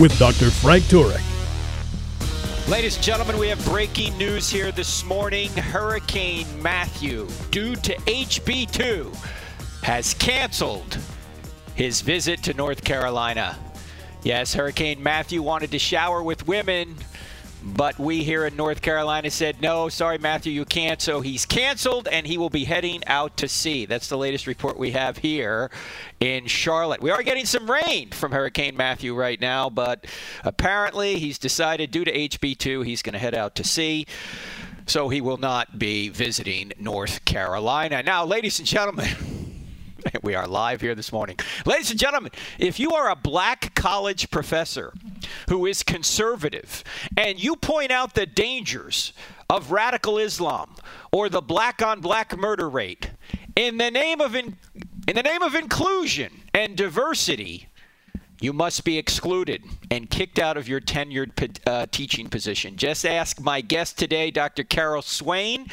with Dr. Frank Turek. Ladies and gentlemen, we have breaking news here this morning. Hurricane Matthew, due to HB2, has canceled his visit to North Carolina. Yes, Hurricane Matthew wanted to shower with women, but we here in North Carolina said, no, sorry, Matthew, you can't. So he's canceled and he will be heading out to sea. That's the latest report we have here in Charlotte. We are getting some rain from Hurricane Matthew right now, but apparently he's decided, due to HB2, he's going to head out to sea. So he will not be visiting North Carolina. Now, ladies and gentlemen, we are live here this morning. Ladies and gentlemen, if you are a black college professor who is conservative and you point out the dangers of radical Islam or the black on black murder rate in the name of in, in the name of inclusion and diversity, you must be excluded and kicked out of your tenured uh, teaching position. Just ask my guest today, Dr. Carol Swain.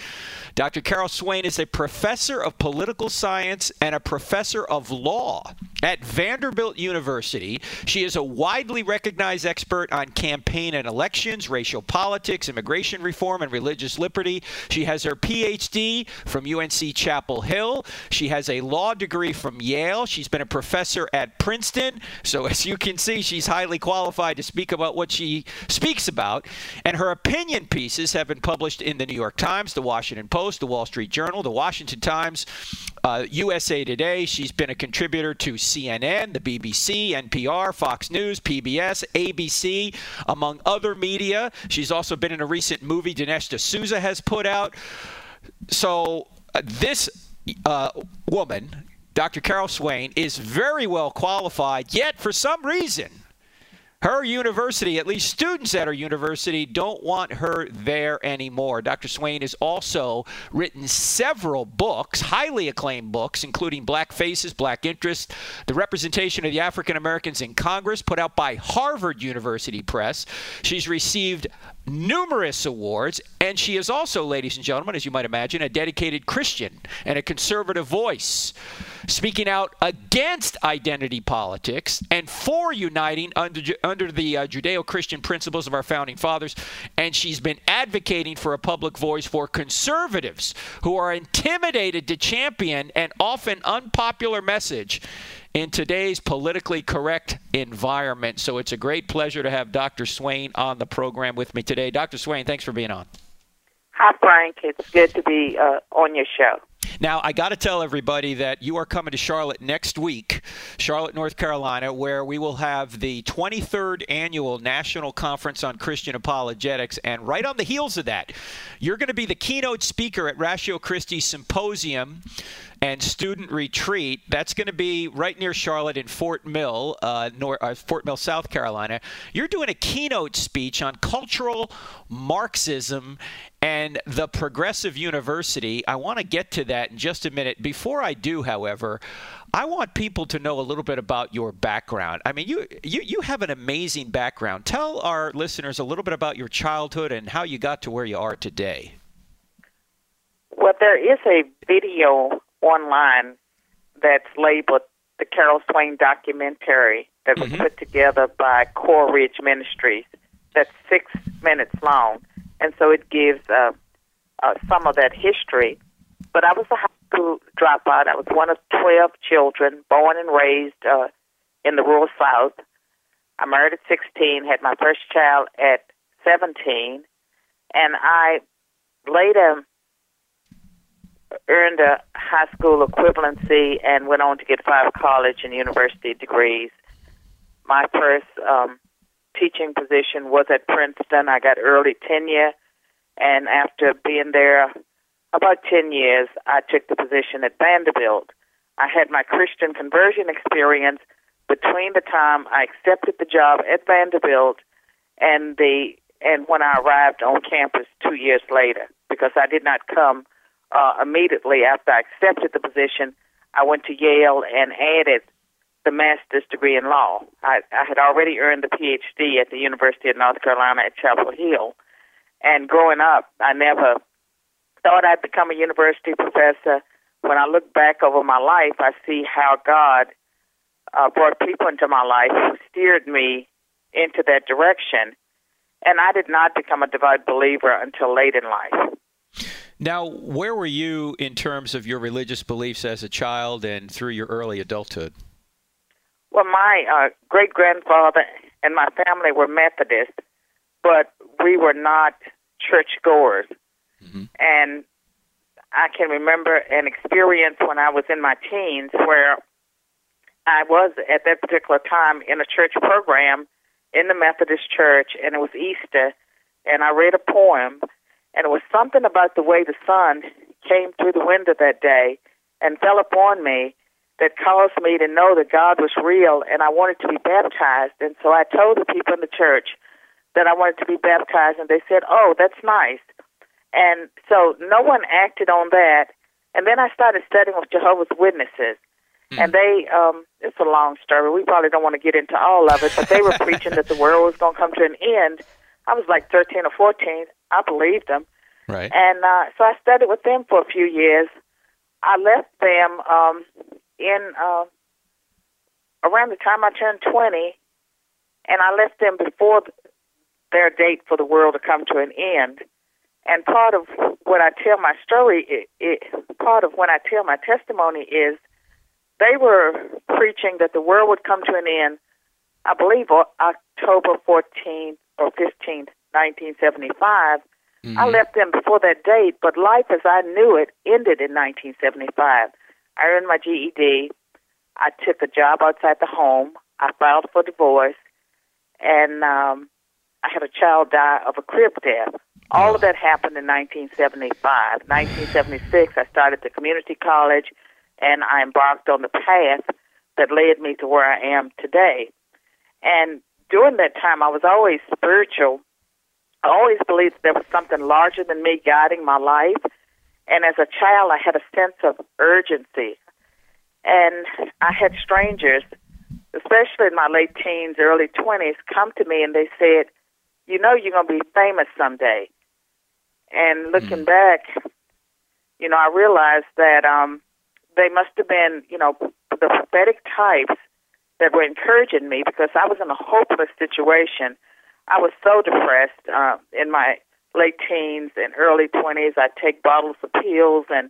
Dr. Carol Swain is a professor of political science and a professor of law at Vanderbilt University. She is a widely recognized expert on campaign and elections, racial politics, immigration reform, and religious liberty. She has her PhD from UNC Chapel Hill. She has a law degree from Yale. She's been a professor at Princeton. So, as you can see, she's highly qualified to speak about what she speaks about. And her opinion pieces have been published in the New York Times, the Washington Post, Post, the Wall Street Journal, the Washington Times, uh, USA Today. She's been a contributor to CNN, the BBC, NPR, Fox News, PBS, ABC, among other media. She's also been in a recent movie Dinesh D'Souza has put out. So uh, this uh, woman, Dr. Carol Swain, is very well qualified, yet for some reason, her university, at least students at her university, don't want her there anymore. Dr. Swain has also written several books, highly acclaimed books, including Black Faces, Black Interest, The Representation of the African Americans in Congress, put out by Harvard University Press. She's received numerous awards, and she is also, ladies and gentlemen, as you might imagine, a dedicated Christian and a conservative voice, speaking out against identity politics and for uniting under, under the uh, Judeo Christian principles of our founding fathers. And she's been advocating for a public voice for conservatives who are intimidated to champion an often unpopular message in today's politically correct environment. So it's a great pleasure to have Dr. Swain on the program with me today. Dr. Swain, thanks for being on. Hi, Frank. It's good to be uh, on your show. Now, I got to tell everybody that you are coming to Charlotte next week, Charlotte, North Carolina, where we will have the 23rd annual National Conference on Christian Apologetics. And right on the heels of that, you're going to be the keynote speaker at Ratio Christi Symposium and student retreat. That's going to be right near Charlotte in Fort Mill, uh, North, uh, Fort Mill, South Carolina. You're doing a keynote speech on cultural Marxism and the Progressive University. I want to get to that in just a minute. Before I do, however, I want people to know a little bit about your background. I mean, you, you, you have an amazing background. Tell our listeners a little bit about your childhood and how you got to where you are today. Well, there is a video online that's labeled the Carol Swain documentary that was mm-hmm. put together by Coral Ridge Ministries. That's six minutes long, and so it gives uh, uh, some of that history. But I was a high school dropout. I was one of 12 children, born and raised uh, in the rural South. I married at 16, had my first child at 17, and I later earned a high school equivalency and went on to get five college and university degrees. My first um, teaching position was at Princeton. I got early tenure, and after being there about 10 years, I took the position at Vanderbilt. I had my Christian conversion experience between the time I accepted the job at Vanderbilt and the and when I arrived on campus two years later, because I did not come uh, immediately after I accepted the position, I went to Yale and added the master's degree in law. I, I had already earned the PhD at the University of North Carolina at Chapel Hill, and growing up, I never thought I'd become a university professor. When I look back over my life, I see how God uh, brought people into my life who steered me into that direction. And I did not become a devout believer until late in life. Now, where were you in terms of your religious beliefs as a child and through your early adulthood? Well, my uh, great grandfather and my family were Methodist, but we were not church goers. Mm-hmm. And I can remember an experience when I was in my teens where I was at that particular time in a church program in the Methodist church, and it was Easter, and I read a poem, and it was something about the way the sun came through the window that day and fell upon me that caused me to know that God was real, and I wanted to be baptized. And so I told the people in the church that I wanted to be baptized, and they said, "Oh, that's nice." And so no one acted on that. And then I started studying with Jehovah's Witnesses, Mm-hmm. And they, um, it's a long story. We probably don't want to get into all of it, but they were preaching that the world was going to come to an end. I was like 13 or 14. I believed them. Right. And uh, so I studied with them for a few years. I left them um, in uh, around the time I turned 20, and I left them before their date for the world to come to an end. And part of what I tell my story, it, it, part of when I tell my testimony is they were preaching that the world would come to an end, I believe, October 14th or 15th, 1975. Mm-hmm. I left them before that date, but life as I knew it ended in 1975. I earned my GED. I took a job outside the home. I filed for divorce, and um, I had a child die of a crib death. All of that happened in 1975. 1976, I started the community college and I embarked on the path that led me to where I am today. And during that time, I was always spiritual. I always believed there was something larger than me guiding my life. And as a child, I had a sense of urgency. And I had strangers, especially in my late teens, early 20s, come to me and they said, You know, you're going to be famous someday. And looking mm. back, you know, I realized that um, they must have been, you know, the prophetic types that were encouraging me because I was in a hopeless situation. I was so depressed uh, in my late teens and early 20s. I'd take bottles of pills and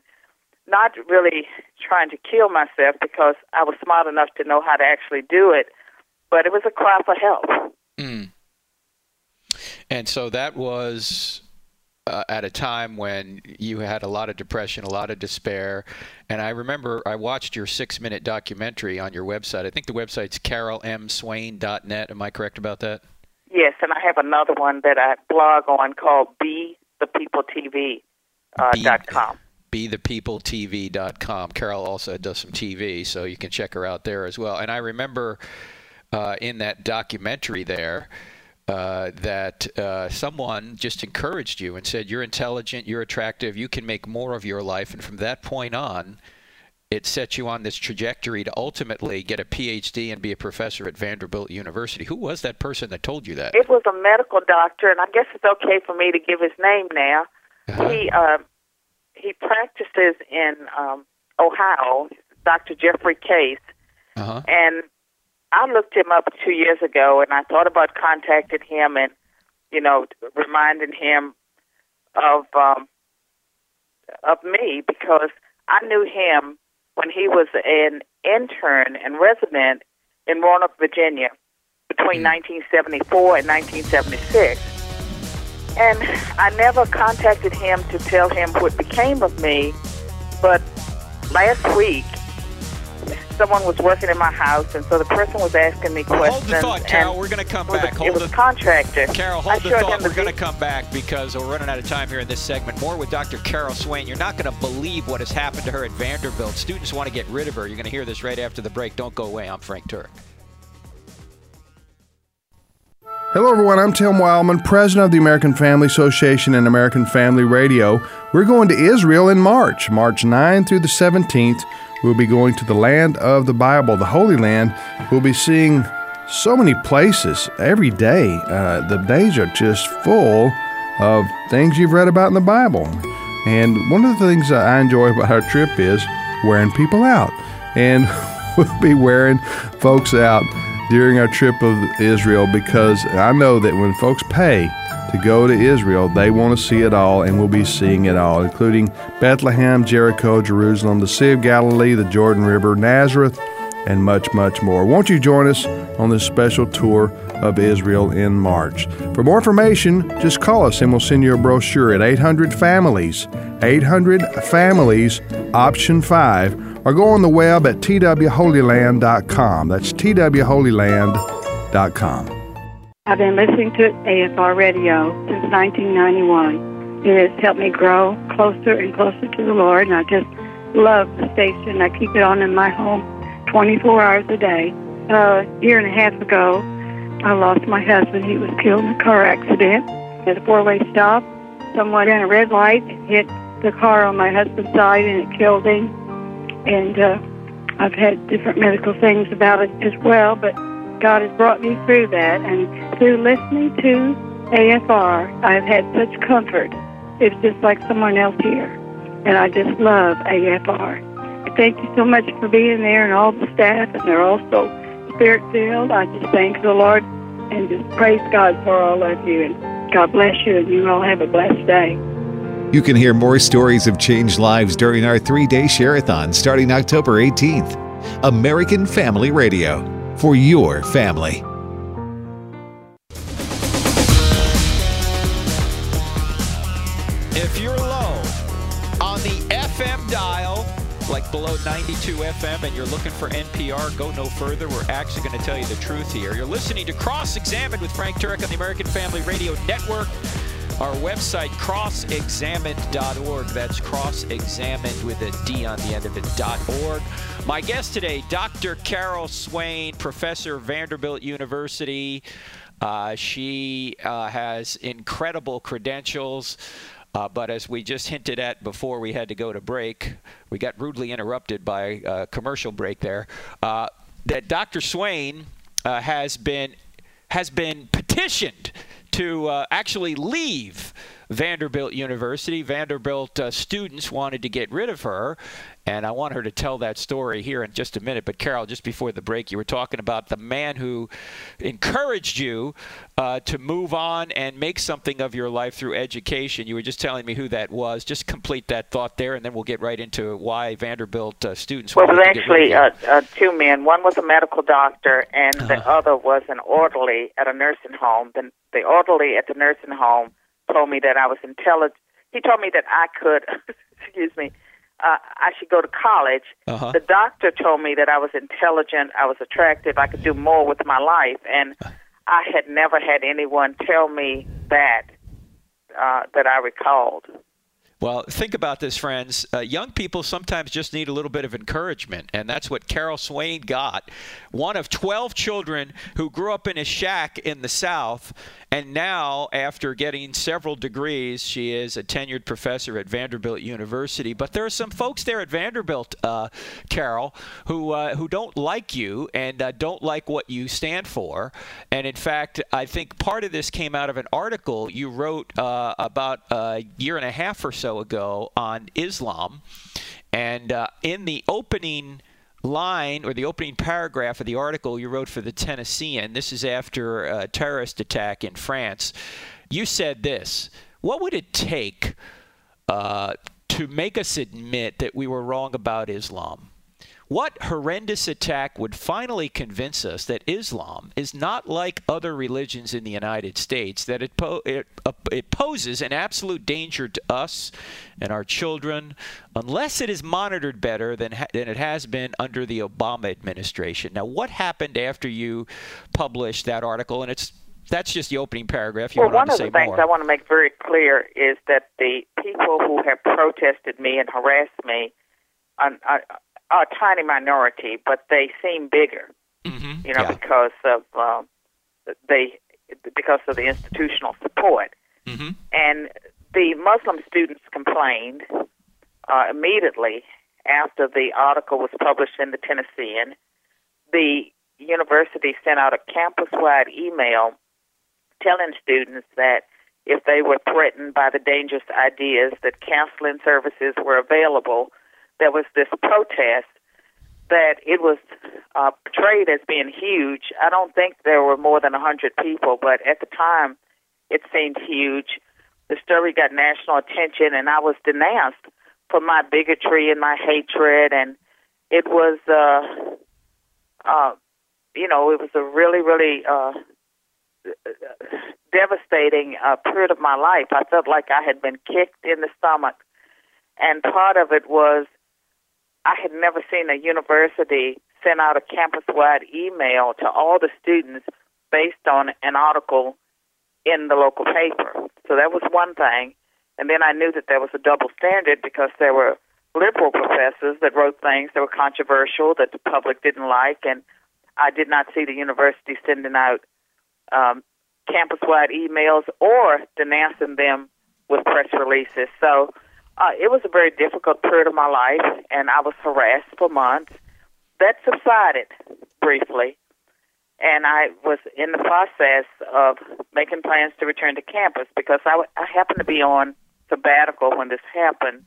not really trying to kill myself because I was smart enough to know how to actually do it, but it was a cry for help. Mm. And so that was uh, at a time when you had a lot of depression, a lot of despair. And I remember I watched your six minute documentary on your website. I think the website's carolmswain.net. Am I correct about that? Yes, and I have another one that I blog on called Be the People TV. Uh, Be, dot com. BeThePeopleTV.com. Carol also does some TV, so you can check her out there as well. And I remember uh, in that documentary there, uh, that uh, someone just encouraged you and said, You're intelligent, you're attractive, you can make more of your life. And from that point on, it set you on this trajectory to ultimately get a PhD and be a professor at Vanderbilt University. Who was that person that told you that? It was a medical doctor, and I guess it's okay for me to give his name now. Uh-huh. He uh, he practices in um, Ohio, Dr. Jeffrey Case, uh-huh. and I looked him up two years ago, and I thought about contacting him and, you know, reminding him of um, of me because I knew him when he was an intern and resident in Roanoke, Virginia, between 1974 and 1976. And I never contacted him to tell him what became of me, but last week someone was working in my house, and so the person was asking me questions. Hold the thought, Carol. We're going to come back. A, hold it was the, a contractor. Carol, hold the thought. We're going to come back because we're running out of time here in this segment. More with Dr. Carol Swain. You're not going to believe what has happened to her at Vanderbilt. Students want to get rid of her. You're going to hear this right after the break. Don't go away. I'm Frank Turek. Hello, everyone. I'm Tim Wildmon, president of the American Family Association and American Family Radio. We're going to Israel in March, March 9 through the 17th. We'll be going to the land of the Bible, the Holy Land. We'll be seeing so many places every day. Uh, the days are just full of things you've read about in the Bible. And one of the things that I enjoy about our trip is wearing people out. And we'll be wearing folks out during our trip of Israel because I know that when folks pay to go to Israel, they want to see it all, and we'll be seeing it all, including Bethlehem, Jericho, Jerusalem, the Sea of Galilee, the Jordan River, Nazareth, and much, much more. Won't you join us on this special tour of Israel in March? For more information, just call us and we'll send you a brochure at 800 Families, 800 Families, option 5 or go on the web at twholyland.com. That's twholyland.com. I've been listening to AFR radio since 1991. It has helped me grow closer and closer to the Lord, and I just love the station. I keep it on in my home 24 hours a day. Uh, a year and a half ago, I lost my husband. He was killed in a car accident at a four-way stop. Someone in a red light hit the car on my husband's side, and it killed him and uh, I've had different medical things about it as well. But God has brought me through that, and through listening to AFR, I've had such comfort. It's just like someone else here, and I just love AFR. Thank you so much for being there and all the staff, and they're also spirit filled. I just thank the Lord and just praise God for all of you, and God bless you, and you all have a blessed day. You can hear more stories of changed lives during our three day share-a-thon starting October 18th. American Family Radio for your family. If you're low on the FM dial, like below 92 FM, and you're looking for NPR, go no further. We're actually going to tell you the truth here. You're listening to Cross Examined with Frank Turek on the American Family Radio Network. Our website, crossexamined.org. That's crossexamined with a D on the end of it, .org. My guest today, Dr. Carol Swain, professor, Vanderbilt University. Uh, she uh, has incredible credentials. Uh, but as we just hinted at before we had to go to break, we got rudely interrupted by a commercial break there. Uh, that Dr. Swain uh, has been has been petitioned to uh, actually leave Vanderbilt University. Vanderbilt uh, students wanted to get rid of her, and I want her to tell that story here in just a minute. But Carol, just before the break, you were talking about the man who encouraged you uh, to move on and make something of your life through education. You were just telling me who that was. Just complete that thought there, and then we'll get right into why Vanderbilt uh, students. Well, it was actually uh, uh, two men. One was a medical doctor, and the uh-huh. other was an orderly at a nursing home. The, the orderly at the nursing home told me that I was intelligent. He told me that I could, excuse me, uh, I should go to college. Uh-huh. The doctor told me that I was intelligent, I was attractive, I could do more with my life, and I had never had anyone tell me that uh, that I recalled. Well, think about this, friends. Uh, young people sometimes just need a little bit of encouragement, and that's what Carol Swain got. One of 12 children who grew up in a shack in the South, and now, after getting several degrees, she is a tenured professor at Vanderbilt University. But there are some folks there at Vanderbilt, uh, Carol, who uh, who don't like you and uh, don't like what you stand for. And in fact, I think part of this came out of an article you wrote uh, about a year and a half or so so ago on Islam. And uh, in the opening line or the opening paragraph of the article you wrote for the Tennessean, this is after a terrorist attack in France, you said this What would it take uh, to make us admit that we were wrong about Islam? What horrendous attack would finally convince us that Islam is not like other religions in the United States, that it, po- it, uh, it poses an absolute danger to us and our children unless it is monitored better than, ha- than it has been under the Obama administration? Now, what happened after you published that article? And it's that's just the opening paragraph. You well, one of the things more. I want to make very clear is that the people who have protested me and harassed me are, are, a tiny minority, but they seem bigger. Mm-hmm. You know, yeah. because of uh, they because of the institutional support. Mm-hmm. And the Muslim students complained uh, immediately after the article was published in the Tennessean. The university sent out a campus wide email telling students that if they were threatened by the dangerous ideas that counseling services were available, there was this protest that it was uh, portrayed as being huge. I don't think there were more than a 100 people, but at the time it seemed huge. The story got national attention, and I was denounced for my bigotry and my hatred, and it was, uh, uh, you know, it was a really, really uh, devastating uh, period of my life. I felt like I had been kicked in the stomach, and part of it was I had never seen a university send out a campus wide email to all the students based on an article in the local paper. So that was one thing. And then I knew that there was a double standard because there were liberal professors that wrote things that were controversial that the public didn't like, and I did not see the university sending out um, campus wide emails or denouncing them with press releases. So uh, it was a very difficult period of my life, and I was harassed for months. That subsided briefly, and I was in the process of making plans to return to campus because I, I happened to be on sabbatical when this happened.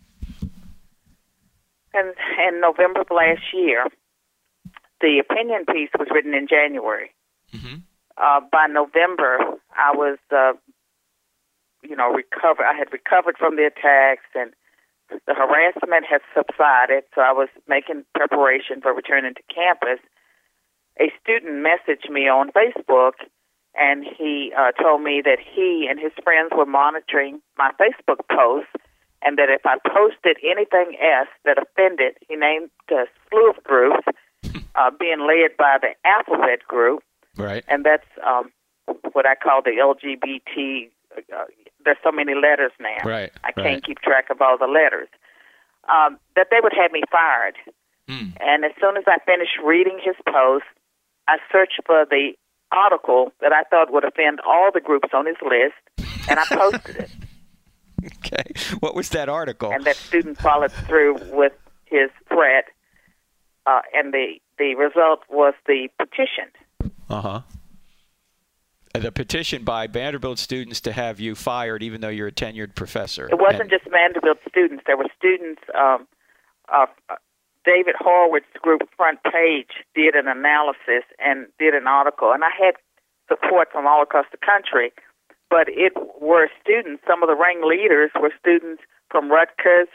And in November of last year, the opinion piece was written in January. Mm-hmm. Uh, by November, I was, uh, you know, recovered. I had recovered from the attacks, and the harassment had subsided, so I was making preparation for returning to campus. A student messaged me on Facebook, and he uh, told me that he and his friends were monitoring my Facebook posts, and that if I posted anything else that offended, he named a slew of groups, uh, being led by the Alphabet Group, Right. and that's um, what I call the LGBT. Uh, there's so many letters now. Right, I can't right. keep track of all the letters. Um, that they would have me fired. Mm. And as soon as I finished reading his post, I searched for the article that I thought would offend all the groups on his list, and I posted it. Okay. What was that article? And that student followed through with his threat, uh, and the the result was the petition. Uh huh. The petition by Vanderbilt students to have you fired, even though you're a tenured professor. It wasn't And- just Vanderbilt students. There were students. Um, uh, uh, David Horowitz's group Front Page did an analysis and did an article, and I had support from all across the country. But it were students. Some of the ringleaders were students from Rutgers.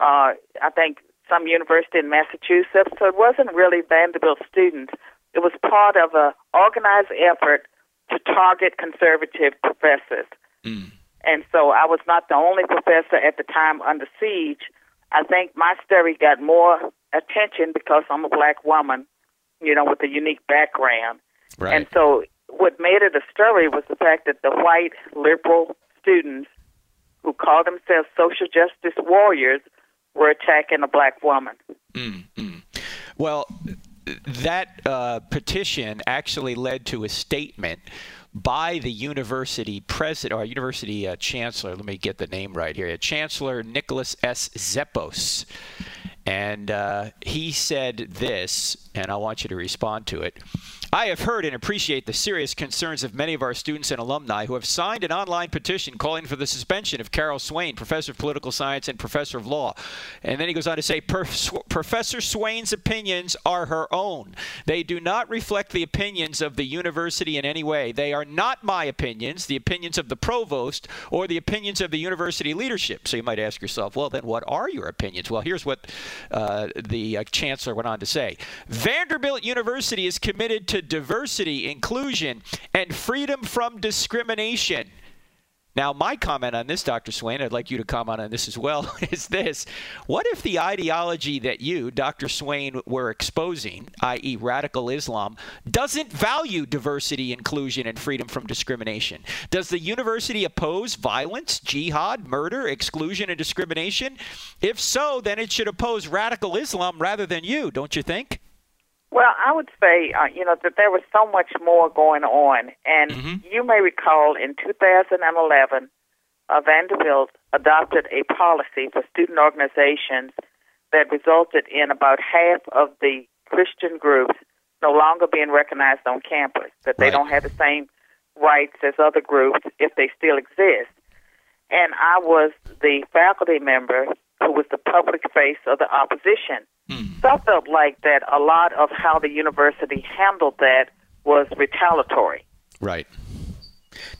Uh, I think some university in Massachusetts. So it wasn't really Vanderbilt students. It was part of a organized effort to target conservative professors. Mm. And so I was not the only professor at the time under siege. I think my story got more attention because I'm a black woman, you know, with a unique background. Right. And so what made it a story was the fact that the white liberal students who called themselves social justice warriors were attacking a black woman. Mm, mm. Well, that uh, petition actually led to a statement by the university president or university uh, chancellor. Let me get the name right here. Chancellor Nicholas S. Zeppos. And uh, he said this, and I want you to respond to it. I have heard and appreciate the serious concerns of many of our students and alumni who have signed an online petition calling for the suspension of Carol Swain, professor of political science and professor of law. And then he goes on to say, Professor Swain's opinions are her own. They do not reflect the opinions of the university in any way. They are not my opinions, the opinions of the provost, or the opinions of the university leadership. So you might ask yourself, well, then what are your opinions? Well, here's what uh, the uh, chancellor went on to say Vanderbilt University is committed to diversity, inclusion, and freedom from discrimination. Now, my comment on this, Dr. Swain, I'd like you to comment on this as well, is this. What if the ideology that you, Dr. Swain, were exposing, i.e., radical Islam, doesn't value diversity, inclusion, and freedom from discrimination? Does the university oppose violence, jihad, murder, exclusion, and discrimination? If so, then it should oppose radical Islam rather than you, don't you think? Well, I would say, uh, you know, that there was so much more going on. And Mm-hmm. you may recall in 2011, uh, Vanderbilt adopted a policy for student organizations that resulted in about half of the Christian groups no longer being recognized on campus, that they Right. don't have the same rights as other groups if they still exist. And I was the faculty member who was the public face of the opposition. So I felt like that a lot of how the university handled that was retaliatory. Right.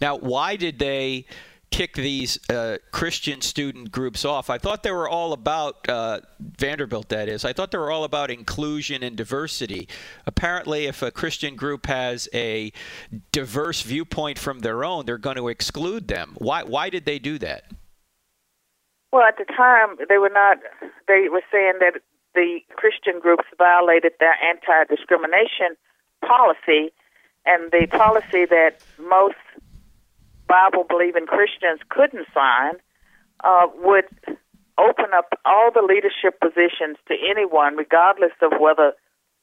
Now, why did they kick these uh, Christian student groups off? I thought they were all about uh, Vanderbilt. That is, I thought they were all about inclusion and diversity. Apparently, if a Christian group has a diverse viewpoint from their own, they're going to exclude them. Why? Why did they do that? Well, at the time, they were not, they were saying that the Christian groups violated their anti discrimination policy and the policy that most Bible believing Christians couldn't sign uh, would open up all the leadership positions to anyone, regardless of whether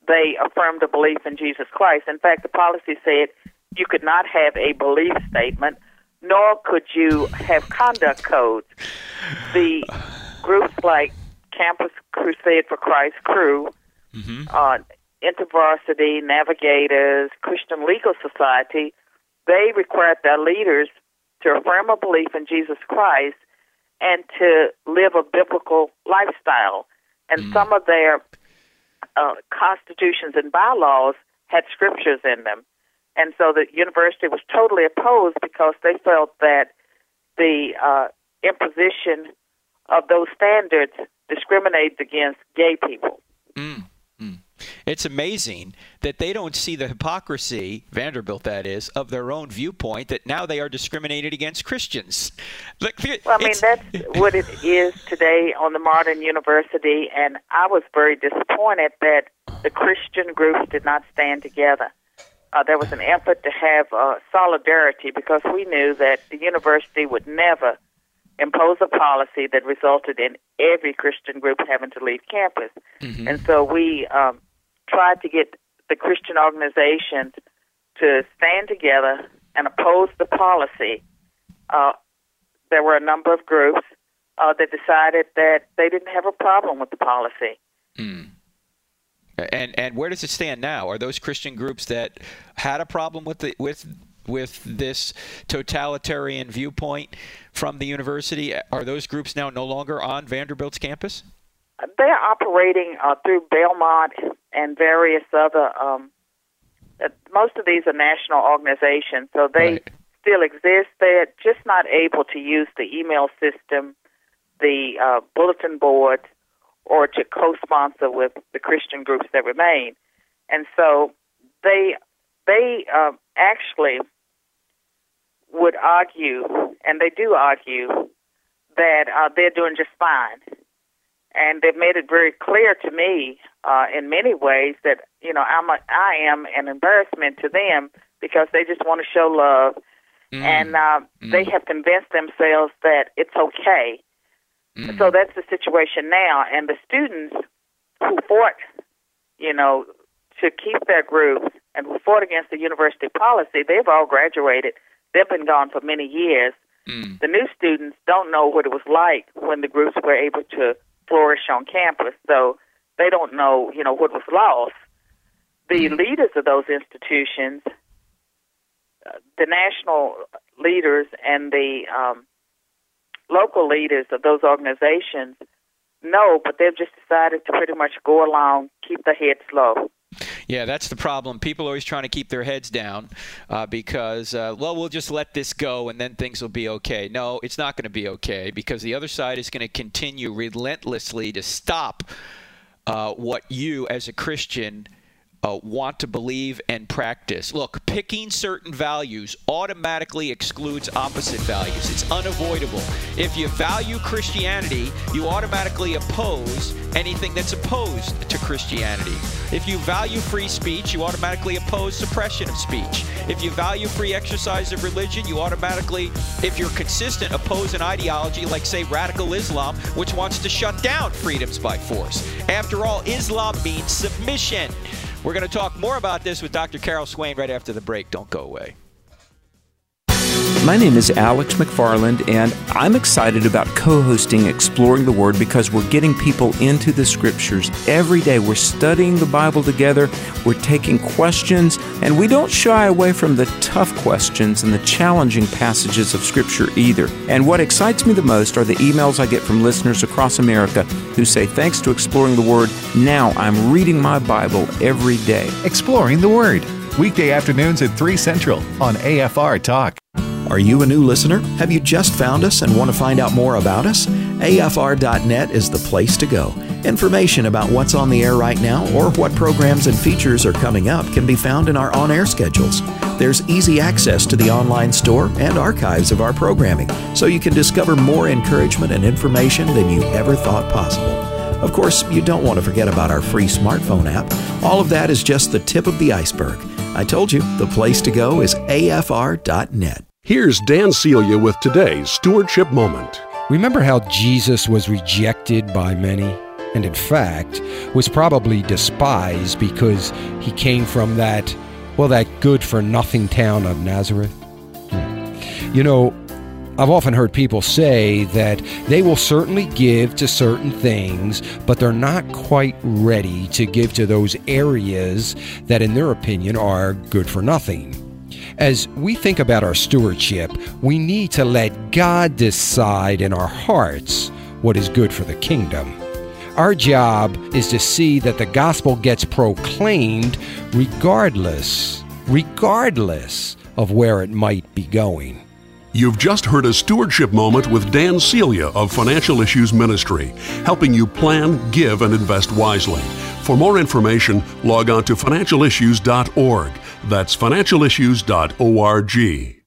they affirmed a belief in Jesus Christ. In fact, the policy said you could not have a belief statement, nor could you have conduct codes. The groups like Campus Crusade for Christ Cru, uh, InterVarsity, Navigators, Christian Legal Society, they required their leaders to affirm a belief in Jesus Christ and to live a biblical lifestyle. And some of their uh, constitutions and bylaws had scriptures in them. And so the university was totally opposed because they felt that the uh, imposition of those standards discriminates against gay people. It's amazing that they don't see the hypocrisy, Vanderbilt that is, of their own viewpoint that now they are discriminated against Christians. Look, Well, I mean, that's what it is today on the modern university, and I was very disappointed that the Christian groups did not stand together. Uh, there was an effort to have uh, solidarity because we knew that the university would never impose a policy that resulted in every Christian group having to leave campus. And so we um, tried to get the Christian organizations to stand together and oppose the policy. Uh, there were a number of groups uh, that decided that they didn't have a problem with the policy. And and where does it stand now? Are those Christian groups that had a problem with the with with this totalitarian viewpoint from the university? Are those groups now no longer on Vanderbilt's campus? They're operating uh, through Belmont and various other. Um, uh, most of these are national organizations, so they Right. still exist. They're just not able to use the email system, the uh, bulletin board, or to co-sponsor with the Christian groups that remain. And so they they uh, actually would argue, and they do argue, that uh, they're doing just fine. And they've made it very clear to me, uh, in many ways, that you know I'm a, I am an embarrassment to them because they just want to show love, and uh, they have convinced themselves that it's okay. So that's the situation now, and the students who fought, you know, to keep their groups and who fought against the university policy, they've all graduated. They've been gone for many years. The new students don't know what it was like when the groups were able to flourish on campus, so they don't know, you know, what was lost. The leaders of those institutions, uh, the national leaders and the um, local leaders of those organizations know, but they've just decided to pretty much go along, keep their heads low. Yeah, that's the problem. People are always trying to keep their heads down uh, because, uh, well, we'll just let this go and then things will be okay. No, it's not going to be okay because the other side is going to continue relentlessly to stop uh, what you, as a Christian, uh, want to believe and practice. Look, picking certain values automatically excludes opposite values. It's unavoidable. If you value Christianity, you automatically oppose anything that's opposed to Christianity. If you value free speech, you automatically oppose suppression of speech. If you value free exercise of religion, you automatically, if you're consistent, oppose an ideology like, say, radical Islam, which wants to shut down freedoms by force. After all, Islam means submission. We're going to talk more about this with Dr. Carol Swain right after the break. Don't go away. My name is Alex McFarland, and I'm excited about co hosting Exploring the Word because we're getting people into the scriptures every day. We're studying the Bible together, we're taking questions, and we don't shy away from the tough questions and the challenging passages of scripture either. And what excites me the most are the emails I get from listeners across America who say, Thanks to Exploring the Word, now I'm reading my Bible every day. Exploring the Word, weekday afternoons at 3 Central on AFR Talk. Are you a new listener? Have you just found us and want to find out more about us? AFR.net is the place to go. Information about what's on the air right now or what programs and features are coming up can be found in our on air schedules. There's easy access to the online store and archives of our programming, so you can discover more encouragement and information than you ever thought possible. Of course, you don't want to forget about our free smartphone app. All of that is just the tip of the iceberg. I told you, the place to go is AFR.net. Here's Dan Celia with today's Stewardship Moment. Remember how Jesus was rejected by many? And in fact, was probably despised because he came from that, well, that good for nothing town of Nazareth? Hmm. You know, I've often heard people say that they will certainly give to certain things, but they're not quite ready to give to those areas that, in their opinion, are good for nothing. As we think about our stewardship, we need to let God decide in our hearts what is good for the kingdom. Our job is to see that the gospel gets proclaimed regardless, regardless of where it might be going. You've just heard a stewardship moment with Dan Celia of Financial Issues Ministry, helping you plan, give, and invest wisely. For more information, log on to financialissues.org. That's financialissues.org.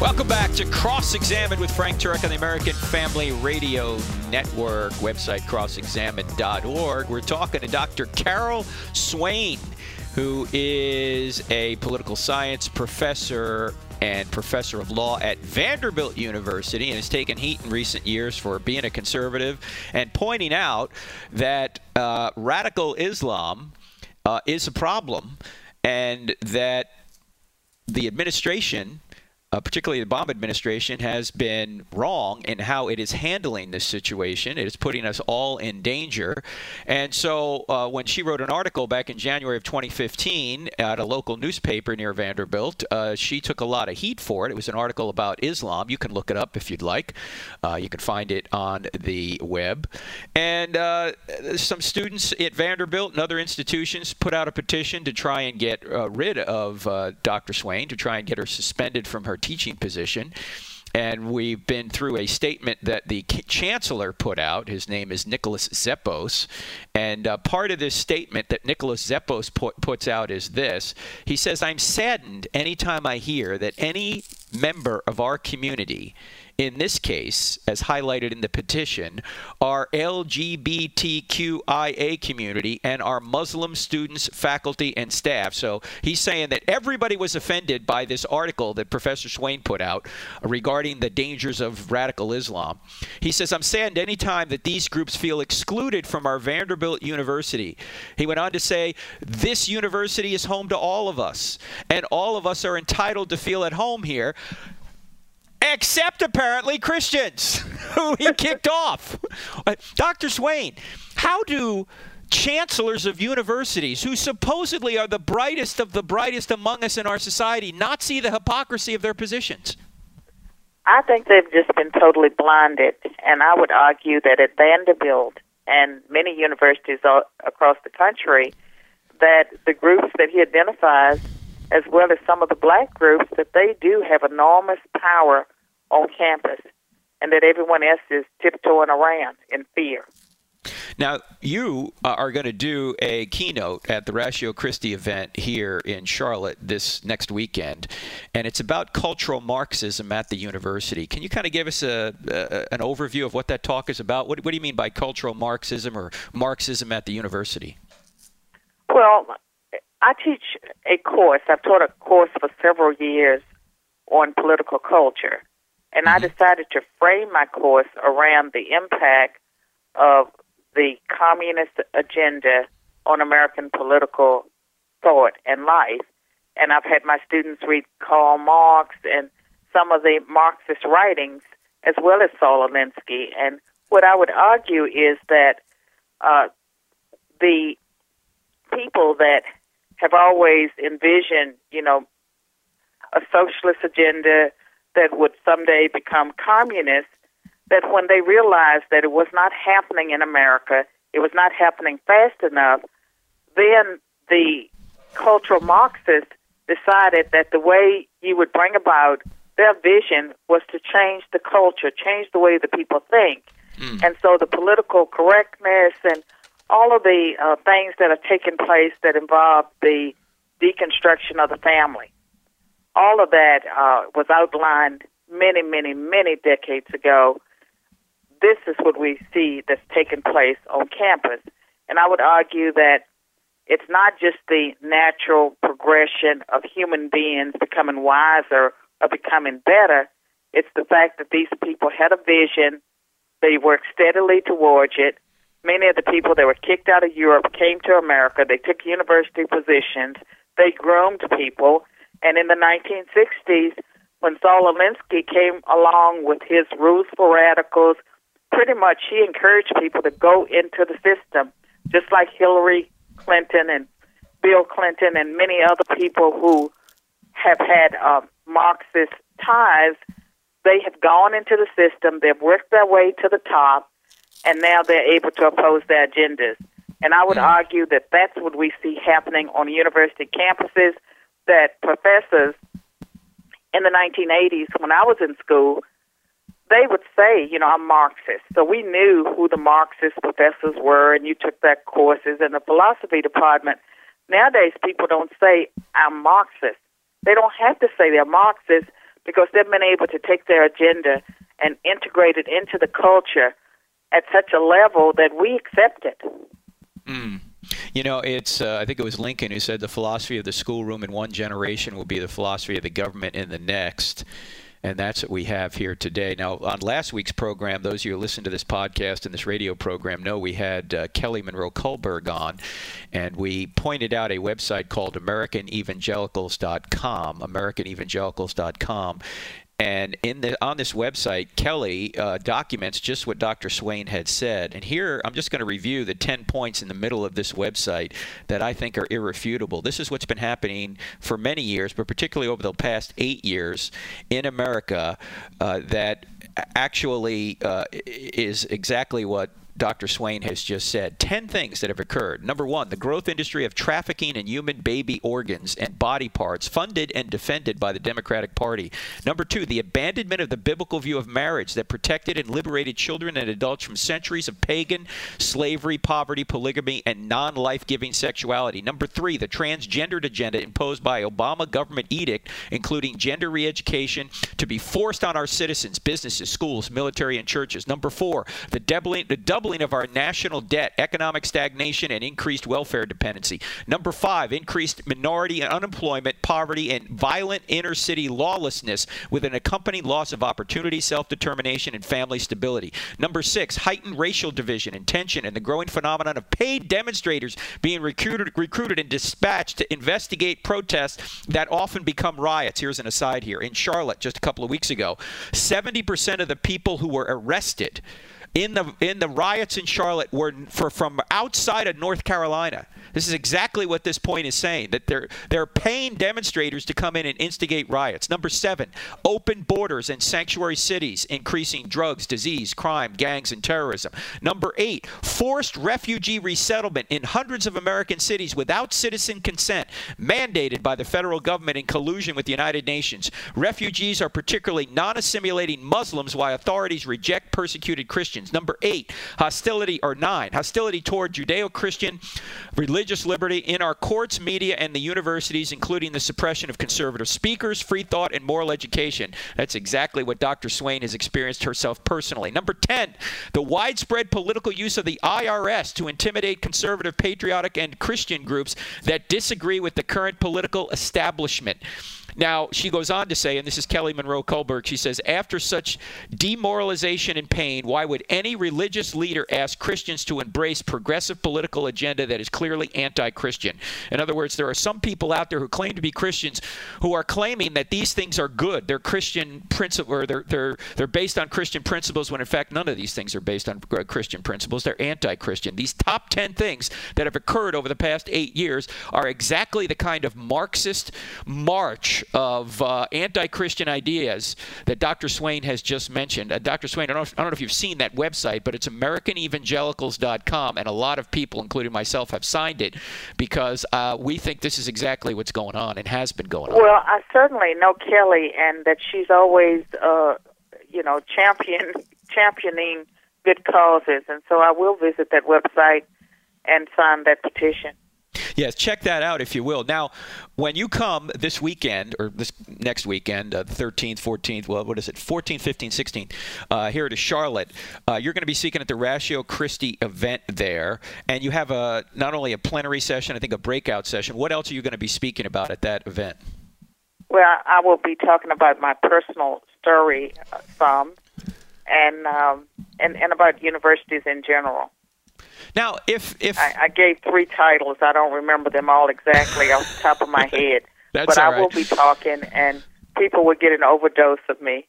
Welcome back to Cross Examine with Frank Turek on the American Family Radio Network website, crossexamine.org. We're talking to Dr. Carol Swain, who is a political science professor and professor of law at Vanderbilt University and has taken heat in recent years for being a conservative and pointing out that uh, radical Islam uh, is a problem and that the administration uh, particularly the Obama administration, has been wrong in how it is handling this situation. It is putting us all in danger. And so uh, when she wrote an article back in January of 2015 at a local newspaper near Vanderbilt, uh, she took a lot of heat for it. It was an article about Islam. You can look it up if you'd like. Uh, you can find it on the web. And uh, some students at Vanderbilt and other institutions put out a petition to try and get uh, rid of Dr. Swain, to try and get her suspended from her teaching position. And we've been through a statement that the chancellor put out. His name is Nicholas Zeppos. And uh, part of this statement that Nicholas Zeppos put, puts out is this He says, I'm saddened anytime I hear that any member of our community in this case, as highlighted in the petition, our LGBTQIA community and our Muslim students, faculty, and staff. So he's saying that everybody was offended by this article that Professor Swain put out regarding the dangers of radical Islam. He says, I'm saddened anytime that these groups feel excluded from our Vanderbilt University. He went on to say, This university is home to all of us, and all of us are entitled to feel at home here except apparently Christians, who he kicked off. Uh, Dr. Swain, how do chancellors of universities, who supposedly are the brightest of the brightest among us in our society, not see the hypocrisy of their positions? I think they've just been totally blinded. And I would argue that at Vanderbilt and many universities across the country, that the groups that he identifies as well as some of the black groups, that they do have enormous power on campus and that everyone else is tiptoeing around in fear. Now, you uh, are going to do a keynote at the Ratio Christi event here in Charlotte this next weekend, and it's about cultural Marxism at the university. Can you kind of give us a, a an overview of what that talk is about? What, what do you mean by cultural Marxism or Marxism at the university? Well, I teach a course. I've taught a course for several years on political culture. And I decided to frame my course around the impact of the communist agenda on American political thought and life. And I've had my students read Karl Marx and some of the Marxist writings, as well as Saul Alinsky. And what I would argue is that uh, the people that have always envisioned, you know, a socialist agenda that would someday become communist, that when they realized that it was not happening in America, it was not happening fast enough, then the cultural Marxists decided that the way you would bring about their vision was to change the culture, change the way the people think. Mm. And so the political correctness and all of the uh, things that are taking place that involve the deconstruction of the family, all of that uh, was outlined many, many, many decades ago. This is what we see that's taking place on campus. And I would argue that it's not just the natural progression of human beings becoming wiser or becoming better. It's the fact that these people had a vision, they worked steadily towards it. Many of the people that were kicked out of Europe came to America. They took university positions. They groomed people. And in the 1960s, when Saul Alinsky came along with his rules for radicals, pretty much he encouraged people to go into the system, just like Hillary Clinton and Bill Clinton and many other people who have had uh, Marxist ties, they have gone into the system, they've worked their way to the top, and now they're able to oppose their agendas. And I would mm. argue that that's what we see happening on university campuses, that professors in the 1980s, when I was in school, they would say, you know, I'm Marxist. So we knew who the Marxist professors were, and you took their courses in the philosophy department. Nowadays, people don't say, I'm Marxist. They don't have to say they're Marxist because they've been able to take their agenda and integrate it into the culture at such a level that we accept it. Mm. You know, it's uh, I think it was Lincoln who said the philosophy of the schoolroom in one generation will be the philosophy of the government in the next. And that's what we have here today. Now, on last week's program, those of you who listen to this podcast and this radio program know we had uh, Kelly Monroe Kullberg on, and we pointed out a website called AmericanEvangelicals.com, AmericanEvangelicals.com. And in the on this website, Kelly uh, documents just what Dr. Swain had said. And here, I'm just going to review the 10 points in the middle of this website that I think are irrefutable. This is what's been happening for many years, but particularly over the past eight years in America, uh, that actually uh, is exactly what Dr. Swain has just said. 10 things that have occurred. Number one, the growth industry of trafficking in human baby organs and body parts, funded and defended by the Democratic Party. Number two, the abandonment of the biblical view of marriage that protected and liberated children and adults from centuries of pagan, slavery, poverty, polygamy, and non life giving sexuality. Number three, the transgendered agenda imposed by Obama government edict, including gender re education, to be forced on our citizens, businesses, schools, military, and churches. Number four, the doubling, the doubling of our national debt, economic stagnation, and increased welfare dependency. Number five, increased minority and unemployment, poverty, and violent inner city lawlessness with an accompanying loss of opportunity, self determination, and family stability. Number six, heightened racial division and tension and the growing phenomenon of paid demonstrators being recruited, recruited and dispatched to investigate protests that often become riots. Here's an aside here. In Charlotte, just a couple of weeks ago, 70% of the people who were arrested in the in the riots in Charlotte were for, from outside of North Carolina. This is exactly what this point is saying that they're they're paying demonstrators to come in and instigate riots. Number 7, open borders and sanctuary cities increasing drugs, disease, crime, gangs and terrorism. Number 8, forced refugee resettlement in hundreds of American cities without citizen consent mandated by the federal government in collusion with the United Nations. Refugees are particularly non-assimilating Muslims while authorities reject persecuted Christians. Number 8, hostility or 9, hostility toward Judeo-Christian religion religious liberty in our courts, media, and the universities, including the suppression of conservative speakers, free thought, and moral education. That's exactly what Dr. Swain has experienced herself personally. Number 10, the widespread political use of the IRS to intimidate conservative, patriotic, and Christian groups that disagree with the current political establishment. Now, she goes on to say, and this is Kelly Monroe Kullberg, she says, after such demoralization and pain, why would any religious leader ask Christians to embrace progressive political agenda that is clearly anti-Christian? In other words, there are some people out there who claim to be Christians who are claiming that these things are good. They're Christian principle, or they're, they're, they're based on Christian principles when in fact none of these things are based on uh, Christian principles. They're anti-Christian. These top 10 things that have occurred over the past eight years are exactly the kind of Marxist march of uh, anti-Christian ideas that Dr. Swain has just mentioned. Uh, Dr. Swain, I don't, if, I don't know if you've seen that website, but it's AmericanEvangelicals.com, and a lot of people, including myself, have signed it because uh, we think this is exactly what's going on and has been going on. Well, I certainly know Kelly, and that she's always, uh, you know, champion championing good causes, and so I will visit that website and sign that petition. Yes, check that out if you will. Now, when you come this weekend or this next weekend, uh, 13th, 14th, well, what is it, 14th, 15th, 16th, uh, here to Charlotte, uh, you're going to be speaking at the Ratio Christi event there, and you have a not only a plenary session, I think a breakout session. What else are you going to be speaking about at that event? Well, I will be talking about my personal story uh, some, and um, and and about universities in general. Now, if if I, I gave three titles, I don't remember them all exactly off the top of my head. That's but I will be talking, and people will get an overdose of me.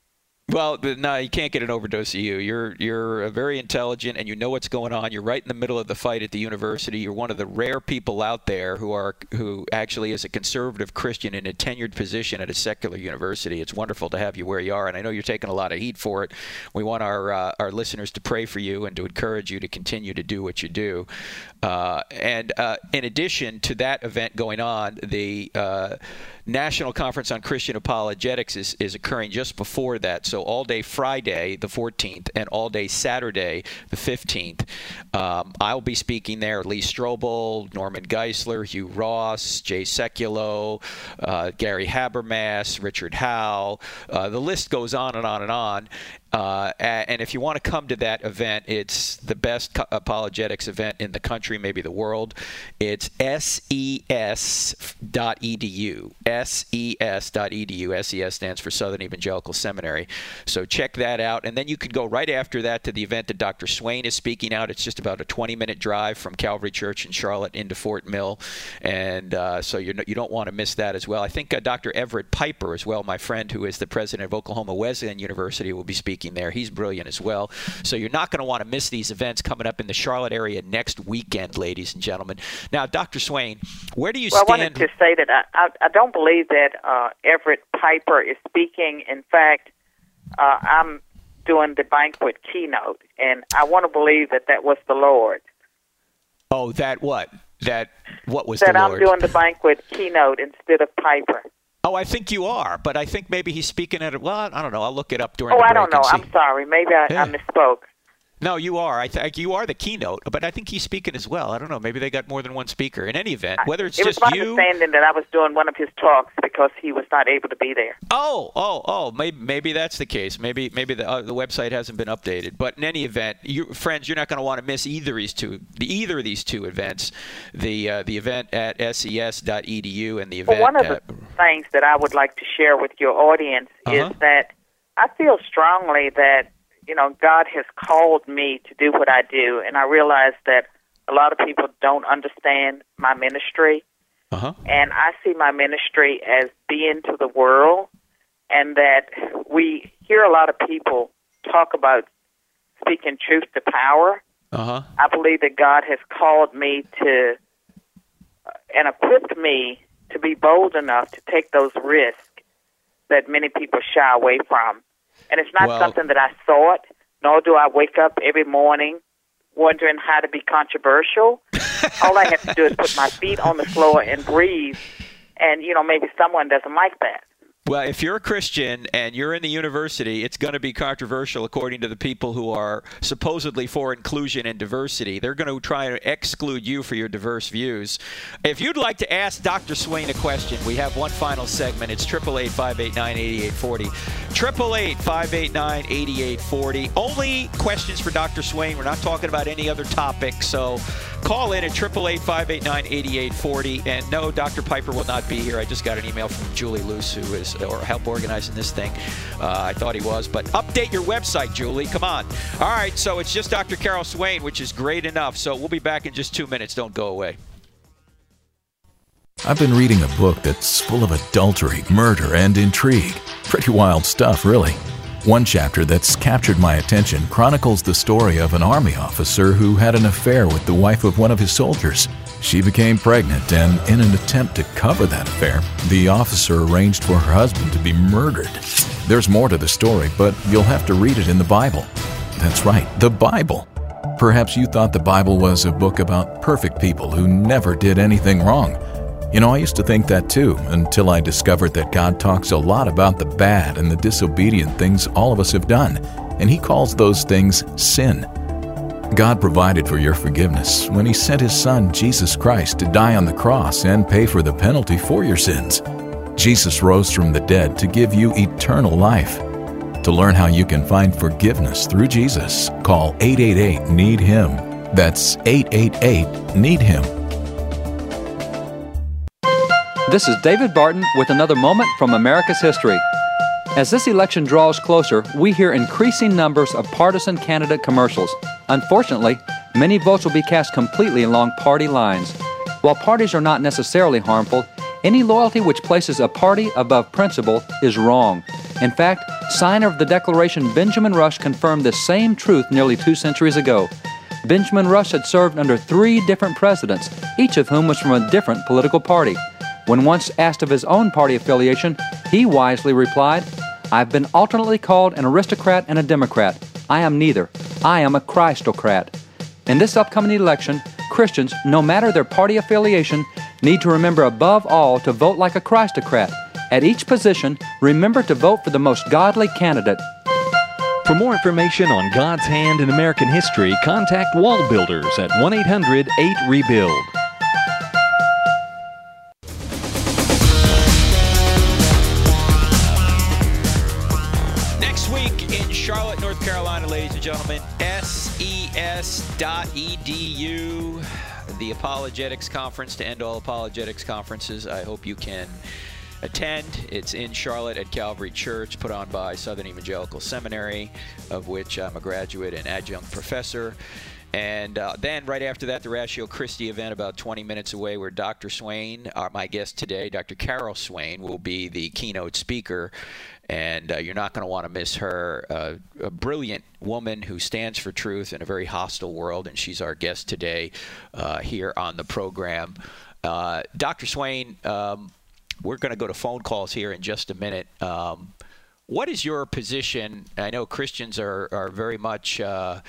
Well, no, you can't get an overdose of you. You're you're very intelligent and you know what's going on. You're right in the middle of the fight at the university. You're one of the rare people out there who are who actually is a conservative Christian in a tenured position at a secular university. It's wonderful to have you where you are, and I know you're taking a lot of heat for it. We want our uh, our listeners to pray for you and to encourage you to continue to do what you do. Uh, and uh, in addition to that event going on, the uh, National Conference on Christian Apologetics is, is occurring just before that. So all day Friday, the 14th, and all day Saturday, the 15th. Um, I'll be speaking there. Lee Strobel, Norman Geisler, Hugh Ross, Jay Sekulow, uh, Gary Habermas, Richard Howe. Uh, the list goes on and on and on. Uh, and if you want to come to that event, it's the best apologetics event in the country, maybe the world. It's ses.edu. ses.edu. SES stands for Southern Evangelical Seminary. So check that out. And then you can go right after that to the event that Dr. Swain is speaking out. It's just about a 20 minute drive from Calvary Church in Charlotte into Fort Mill. And uh, so you're, you don't want to miss that as well. I think uh, Dr. Everett Piper, as well, my friend who is the president of Oklahoma Wesleyan University, will be speaking there. He's brilliant as well. So you're not going to want to miss these events coming up in the Charlotte area next weekend, ladies and gentlemen. Now, Dr. Swain, where do you well, I wanted to say that I, I, I don't believe that uh, Everett Piper is speaking. In fact, uh, I'm doing the banquet keynote, and I want to believe that that was the Lord. Oh, that what? That what was that I'm Lord? doing the banquet keynote instead of Piper. Oh, I think you are, but I think maybe he's speaking at it. Well, I don't know. I'll look it up during oh, the Oh, I don't know. I'm sorry. Maybe I, Yeah. I misspoke. No, you are. I think you are the keynote, but I think he's speaking as well. I don't know. Maybe they got more than one speaker. In any event, whether it's just you it was just my you. understanding that I was doing one of his talks because he was not able to be there. Oh, oh, oh. Maybe, maybe that's the case. Maybe, maybe the, uh, the website hasn't been updated. But in any event, you friends, you're not going to want to miss either of these two, the, either of these two events. The uh, the event at ses.edu and the event. Well, one of at the things that I would like to share with your audience Uh-huh. is that I feel strongly that you know God has called me to do what I do, and I realize that a lot of people don't understand my ministry, uh-huh. and I see my ministry as being to the world, and that we hear a lot of people talk about speaking truth to power. Uh-huh. I believe that God has called me to uh, and equipped me to be bold enough to take those risks that many people shy away from. And it's not Well- something that I thought, nor do I wake up every morning wondering how to be controversial. All I have to do is put my feet on the floor and breathe. And, you know, maybe someone doesn't like that. Well, if you're a Christian and you're in the university, it's going to be controversial according to the people who are supposedly for inclusion and diversity. They're going to try to exclude you for your diverse views. If you'd like to ask Dr. Swain a question, we have one final segment. It's 888 589 8840. 888 589 8840. Only questions for Dr. Swain. We're not talking about any other topic. So call in at 888 589 8840. And no, Dr. Piper will not be here. I just got an email from Julie Luce, who is or help organizing this thing. Uh, I thought he was. But update your website, Julie. Come on. All right. So it's just Dr. Carol Swain, which is great enough. So we'll be back in just two minutes. Don't go away. I've been reading a book that's full of adultery, murder, and intrigue. Pretty wild stuff, really. One chapter that's captured my attention chronicles the story of an army officer who had an affair with the wife of one of his soldiers. She became pregnant, and in an attempt to cover that affair, the officer arranged for her husband to be murdered. There's more to the story, but you'll have to read it in the Bible. That's right, the Bible. Perhaps you thought the Bible was a book about perfect people who never did anything wrong. You know, I used to think that too until I discovered that God talks a lot about the bad and the disobedient things all of us have done, and He calls those things sin. God provided for your forgiveness when He sent His Son, Jesus Christ, to die on the cross and pay for the penalty for your sins. Jesus rose from the dead to give you eternal life. To learn how you can find forgiveness through Jesus, call 888 Need Him. That's 888 Need Him. This is David Barton with another moment from America's history. As this election draws closer, we hear increasing numbers of partisan candidate commercials. Unfortunately, many votes will be cast completely along party lines. While parties are not necessarily harmful, any loyalty which places a party above principle is wrong. In fact, signer of the Declaration Benjamin Rush confirmed this same truth nearly two centuries ago. Benjamin Rush had served under three different presidents, each of whom was from a different political party. When once asked of his own party affiliation, he wisely replied, I've been alternately called an aristocrat and a Democrat. I am neither. I am a Christocrat. In this upcoming election, Christians, no matter their party affiliation, need to remember above all to vote like a Christocrat. At each position, remember to vote for the most godly candidate. For more information on God's hand in American history, contact Wall Builders at 1 800 8 Rebuild. And gentlemen, ses.edu, the Apologetics Conference to end all apologetics conferences. I hope you can attend. It's in Charlotte at Calvary Church, put on by Southern Evangelical Seminary, of which I'm a graduate and adjunct professor. And uh, then right after that, the Ratio Christi event about 20 minutes away, where Dr. Swain, our, my guest today, Dr. Carol Swain, will be the keynote speaker. And uh, you're not going to want to miss her. Uh, a brilliant woman who stands for truth in a very hostile world, and she's our guest today uh, here on the program. Uh, Dr. Swain, um, we're going to go to phone calls here in just a minute. Um, what is your position? I know Christians are, are very much uh,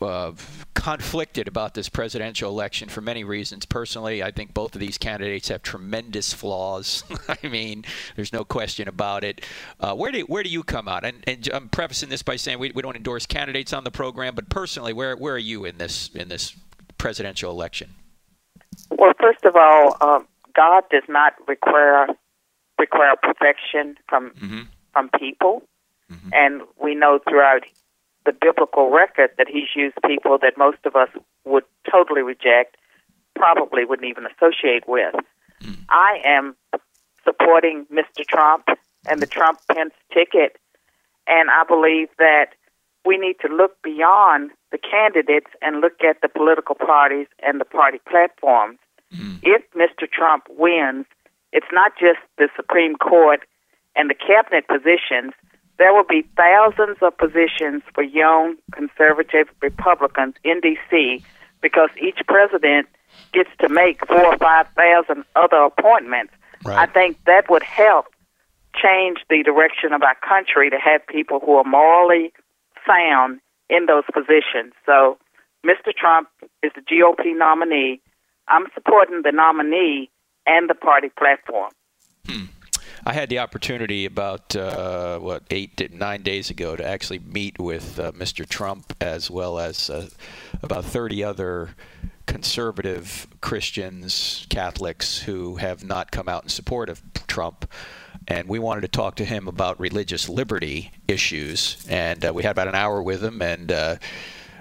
uh, conflicted about this presidential election for many reasons. Personally, I think both of these candidates have tremendous flaws. I mean, there's no question about it. Uh, where do where do you come out? And, and I'm prefacing this by saying we, we don't endorse candidates on the program, but personally, where where are you in this in this presidential election? Well, first of all, um, God does not require require perfection from mm-hmm. from people, mm-hmm. and we know throughout the biblical record that he's used people that most of us would totally reject, probably wouldn't even associate with. Mm. I am supporting Mr. Trump and the Trump Pence ticket, and I believe that we need to look beyond the candidates and look at the political parties and the party platforms. Mm. If Mr. Trump wins, it's not just the Supreme Court and the cabinet positions there will be thousands of positions for young conservative Republicans in D.C. because each president gets to make four or five thousand other appointments. Right. I think that would help change the direction of our country to have people who are morally sound in those positions. So, Mr. Trump is the GOP nominee. I'm supporting the nominee and the party platform. Hmm. I had the opportunity about uh, what eight nine days ago to actually meet with uh, Mr. Trump as well as uh, about 30 other conservative Christians, Catholics who have not come out in support of Trump. and we wanted to talk to him about religious liberty issues. And uh, we had about an hour with him, and uh,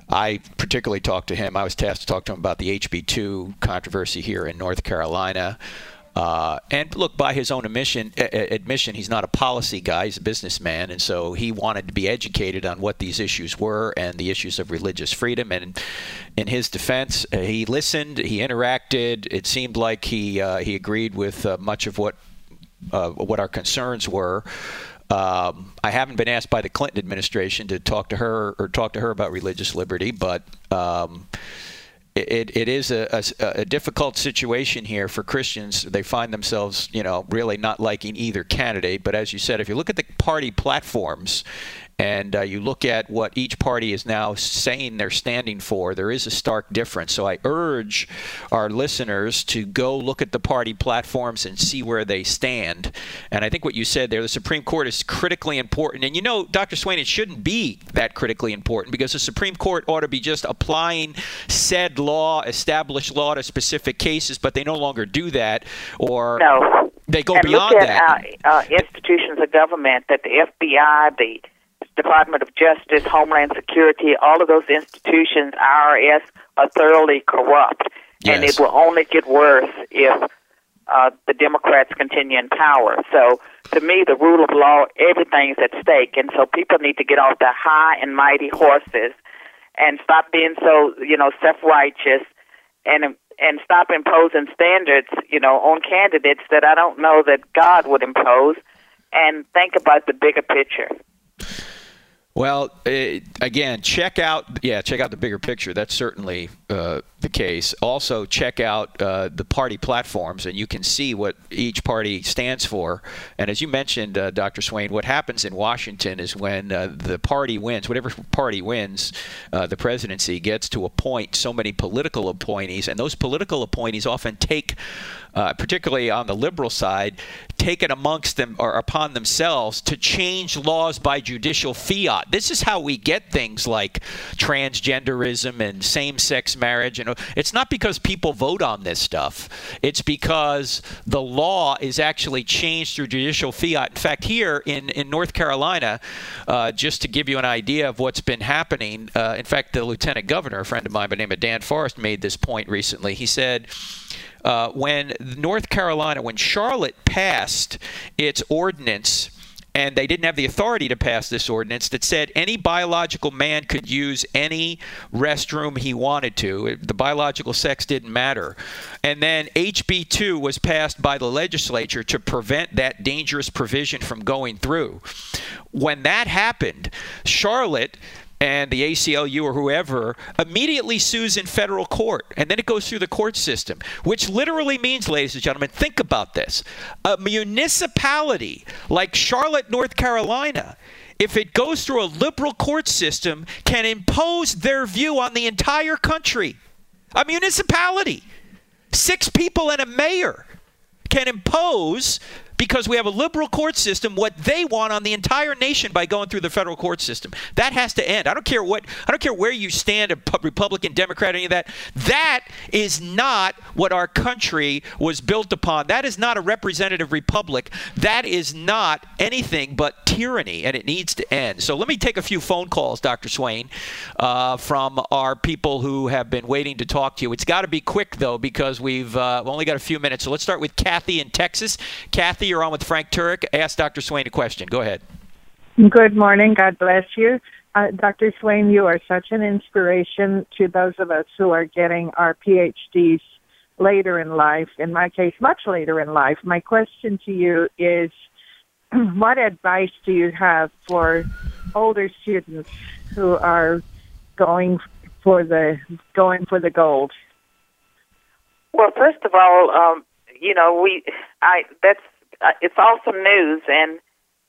I particularly talked to him. I was tasked to talk to him about the HB2 controversy here in North Carolina. Uh, and look, by his own admission, admission, he's not a policy guy; he's a businessman, and so he wanted to be educated on what these issues were and the issues of religious freedom. And in his defense, uh, he listened, he interacted. It seemed like he uh, he agreed with uh, much of what uh, what our concerns were. Um, I haven't been asked by the Clinton administration to talk to her or talk to her about religious liberty, but. Um, it, it is a, a, a, difficult situation here for Christians. They find themselves, you know, really not liking either candidate. But as you said, if you look at the party platforms and uh, you look at what each party is now saying they're standing for, there is a stark difference. So I urge our listeners to go look at the party platforms and see where they stand. And I think what you said there, the Supreme Court is critically important. And you know, Dr. Swain, it shouldn't be that critically important because the Supreme Court ought to be just applying said law, established law to specific cases, but they no longer do that. Or no. they go and beyond look at that. Our, uh, institutions of government, that the FBI, the Department of Justice, Homeland Security, all of those institutions, IRS, are thoroughly corrupt. Yes. And it will only get worse if uh, the Democrats continue in power. So, to me, the rule of law, everything's at stake. And so people need to get off their high and mighty horses and stop being so, you know, self-righteous and and stop imposing standards, you know, on candidates that I don't know that God would impose and think about the bigger picture. Well, uh, again, check out yeah, check out the bigger picture. That's certainly uh, the case. Also, check out uh, the party platforms, and you can see what each party stands for. And as you mentioned, uh, Dr. Swain, what happens in Washington is when uh, the party wins, whatever party wins uh, the presidency, gets to appoint so many political appointees, and those political appointees often take uh, particularly on the liberal side, take it amongst them or upon themselves to change laws by judicial fiat. This is how we get things like transgenderism and same-sex marriage. And it's not because people vote on this stuff. It's because the law is actually changed through judicial fiat. In fact, here in in North Carolina, uh, just to give you an idea of what's been happening, uh, in fact, the lieutenant governor, a friend of mine by the name of Dan Forest, made this point recently. He said uh, when North Carolina, when Charlotte passed its ordinance and they didn't have the authority to pass this ordinance that said any biological man could use any restroom he wanted to. The biological sex didn't matter. And then HB 2 was passed by the legislature to prevent that dangerous provision from going through. When that happened, Charlotte and the ACLU or whoever immediately sues in federal court. And then it goes through the court system, which literally means, ladies and gentlemen, think about this. A municipality like Charlotte, North Carolina, if it goes through a liberal court system, can impose their view on the entire country. A municipality, six people and a mayor can impose because we have a liberal court system what they want on the entire nation by going through the federal court system. That has to end. I don't care what I don't care where you stand, Republican, Democrat, any of that. That is not what our country was built upon. That is not a representative republic. That is not anything but tyranny, and it needs to end. So let me take a few phone calls, Dr. Swain, uh, from our people who have been waiting to talk to you. It's got to be quick though because we've uh, only got a few minutes. So let's start with Kathy in Texas. Kathy, you're on with Frank Turek. Ask Dr. Swain a question. Go ahead. Good morning. God bless you. Uh, Dr. Swain, you are such an inspiration to those of us who are getting our PhDs later in life. In my case, much later in life. My question to you is what advice do you have for older students who are going for the going for the gold? Well, first of all, um, you know, we I that's uh, it's awesome news, and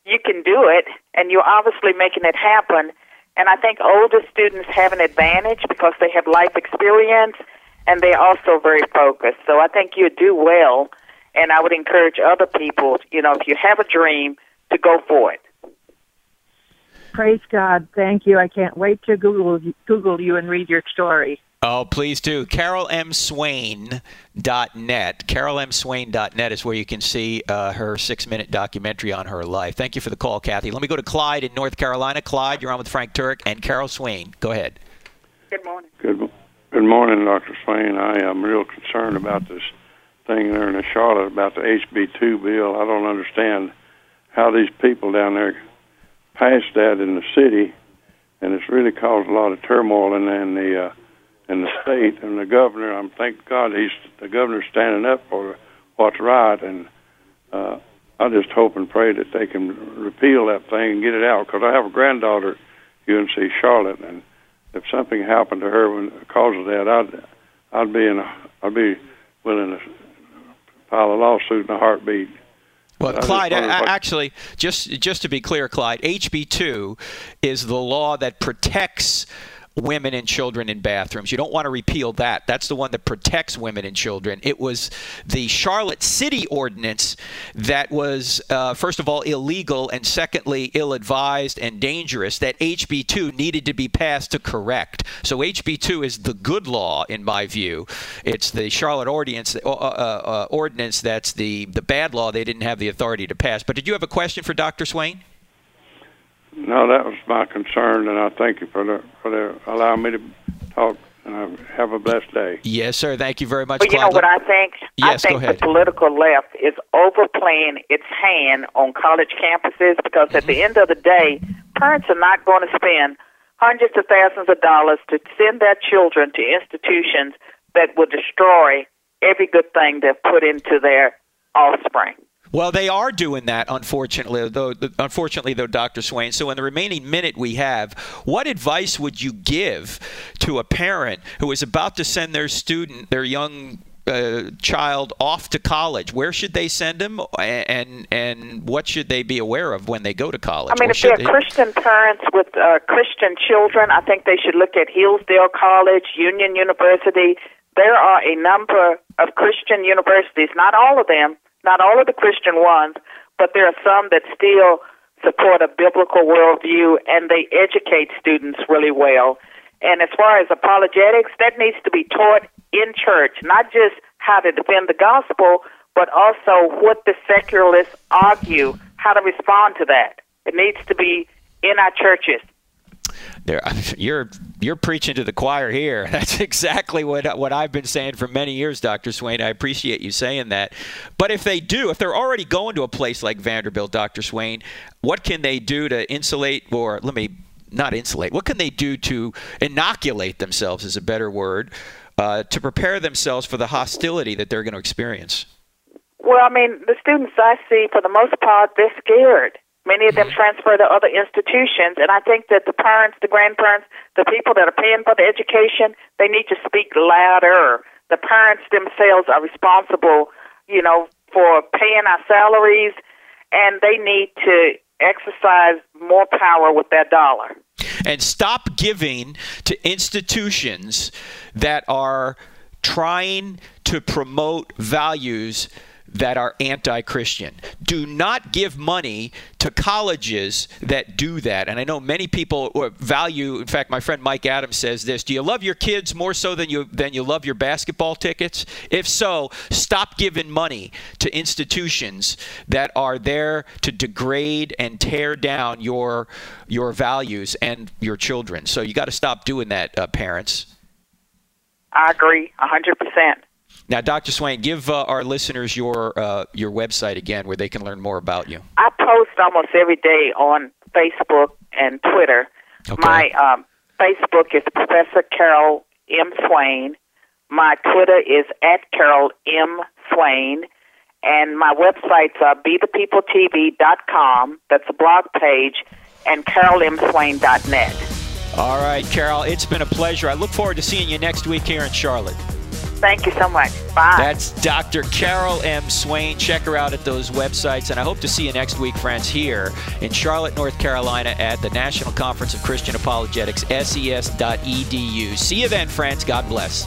you can do it, and you're obviously making it happen. And I think older students have an advantage because they have life experience, and they're also very focused. So I think you do well, and I would encourage other people, you know, if you have a dream, to go for it. Praise God. Thank you. I can't wait to Google Google you and read your story. Oh, please do. CarolMSwain.net. CarolMSwain.net is where you can see uh, her six minute documentary on her life. Thank you for the call, Kathy. Let me go to Clyde in North Carolina. Clyde, you're on with Frank Turek and Carol Swain. Go ahead. Good morning. Good, good morning, Dr. Swain. I am real concerned about this thing there in Charlotte about the HB2 bill. I don't understand how these people down there passed that in the city, and it's really caused a lot of turmoil in, in the uh, in the state. And the governor, I'm thank God he's the governor's standing up for what's right, and uh, I just hope and pray that they can repeal that thing and get it out. Because I have a granddaughter, UNC Charlotte, and if something happened to her when because of that, I'd I'd be in a, I'd be willing to file a lawsuit in a heartbeat. Well, Clyde, actually, just just to be clear, Clyde, HB two is the law that protects women and children in bathrooms. You don't want to repeal that. That's the one that protects women and children. It was the Charlotte City ordinance that was, uh, first of all, illegal and secondly, ill advised and dangerous that HB2 needed to be passed to correct. So HB2 is the good law, in my view. It's the Charlotte ordinance, uh, uh, uh, ordinance that's the, the bad law they didn't have the authority to pass. But did you have a question for Dr. Swain? No, that was my concern, and I thank you for the for the allowing me to talk. And have a blessed day. Yes, sir. Thank you very much. But you know what I think? Yes, I think go ahead. the political left is overplaying its hand on college campuses because at the mm-hmm. end of the day, parents are not going to spend hundreds of thousands of dollars to send their children to institutions that will destroy every good thing they've put into their offspring. Well, they are doing that, unfortunately, though. Unfortunately, though, Dr. Swain. So, in the remaining minute we have, what advice would you give to a parent who is about to send their student, their young uh, child, off to college? Where should they send them, and and what should they be aware of when they go to college? I mean, Or if they're they- Christian parents with uh, Christian children, I think they should look at Hillsdale College, Union University. There are a number of Christian universities, not all of them, not all of the Christian ones, but there are some that still support a biblical worldview and they educate students really well. And as far as apologetics, that needs to be taught in church, not just how to defend the gospel, but also what the secularists argue, how to respond to that. It needs to be in our churches. There, you're you're preaching to the choir here. That's exactly what what I've been saying for many years, Dr. Swain. I appreciate you saying that. But if they do, if they're already going to a place like Vanderbilt, Dr. Swain, what can they do to insulate or let me not insulate? What can they do to inoculate themselves is a better word uh, to prepare themselves for the hostility that they're going to experience? Well, I mean, the students I see, for the most part, they're scared. Many of them transfer to other institutions, and I think that the parents, the grandparents, the people that are paying for the education, they need to speak louder. The parents themselves are responsible, you know, for paying our salaries, and they need to exercise more power with their dollar. and stop giving to institutions that are trying to promote values that are anti Christian. Do not give money to colleges that do that. And I know many people uh, value, in fact, my friend Mike Adams says this Do you love your kids more so than you, than you love your basketball tickets? If so, stop giving money to institutions that are there to degrade and tear down your, your values and your children. So you got to stop doing that, uh, parents. I agree, a 100%. Now, Dr. Swain, give uh, our listeners your uh, your website again, where they can learn more about you. I post almost every day on Facebook and Twitter. My um, Facebook is Professor Carol M. Swain. My Twitter is at Carol M. Swain. And my websites are bethepeopletv.com, that's a blog page, and carolmswain.net. All right, Carol, it's been a pleasure. I look forward to seeing you next week here in Charlotte. Thank you so much. Bye. That's Dr. Carol M. Swain. Check her out at those websites. And I hope to see you next week, friends, here in Charlotte, North Carolina at the National Conference of Christian Apologetics, ses.edu. See you then, friends. God bless.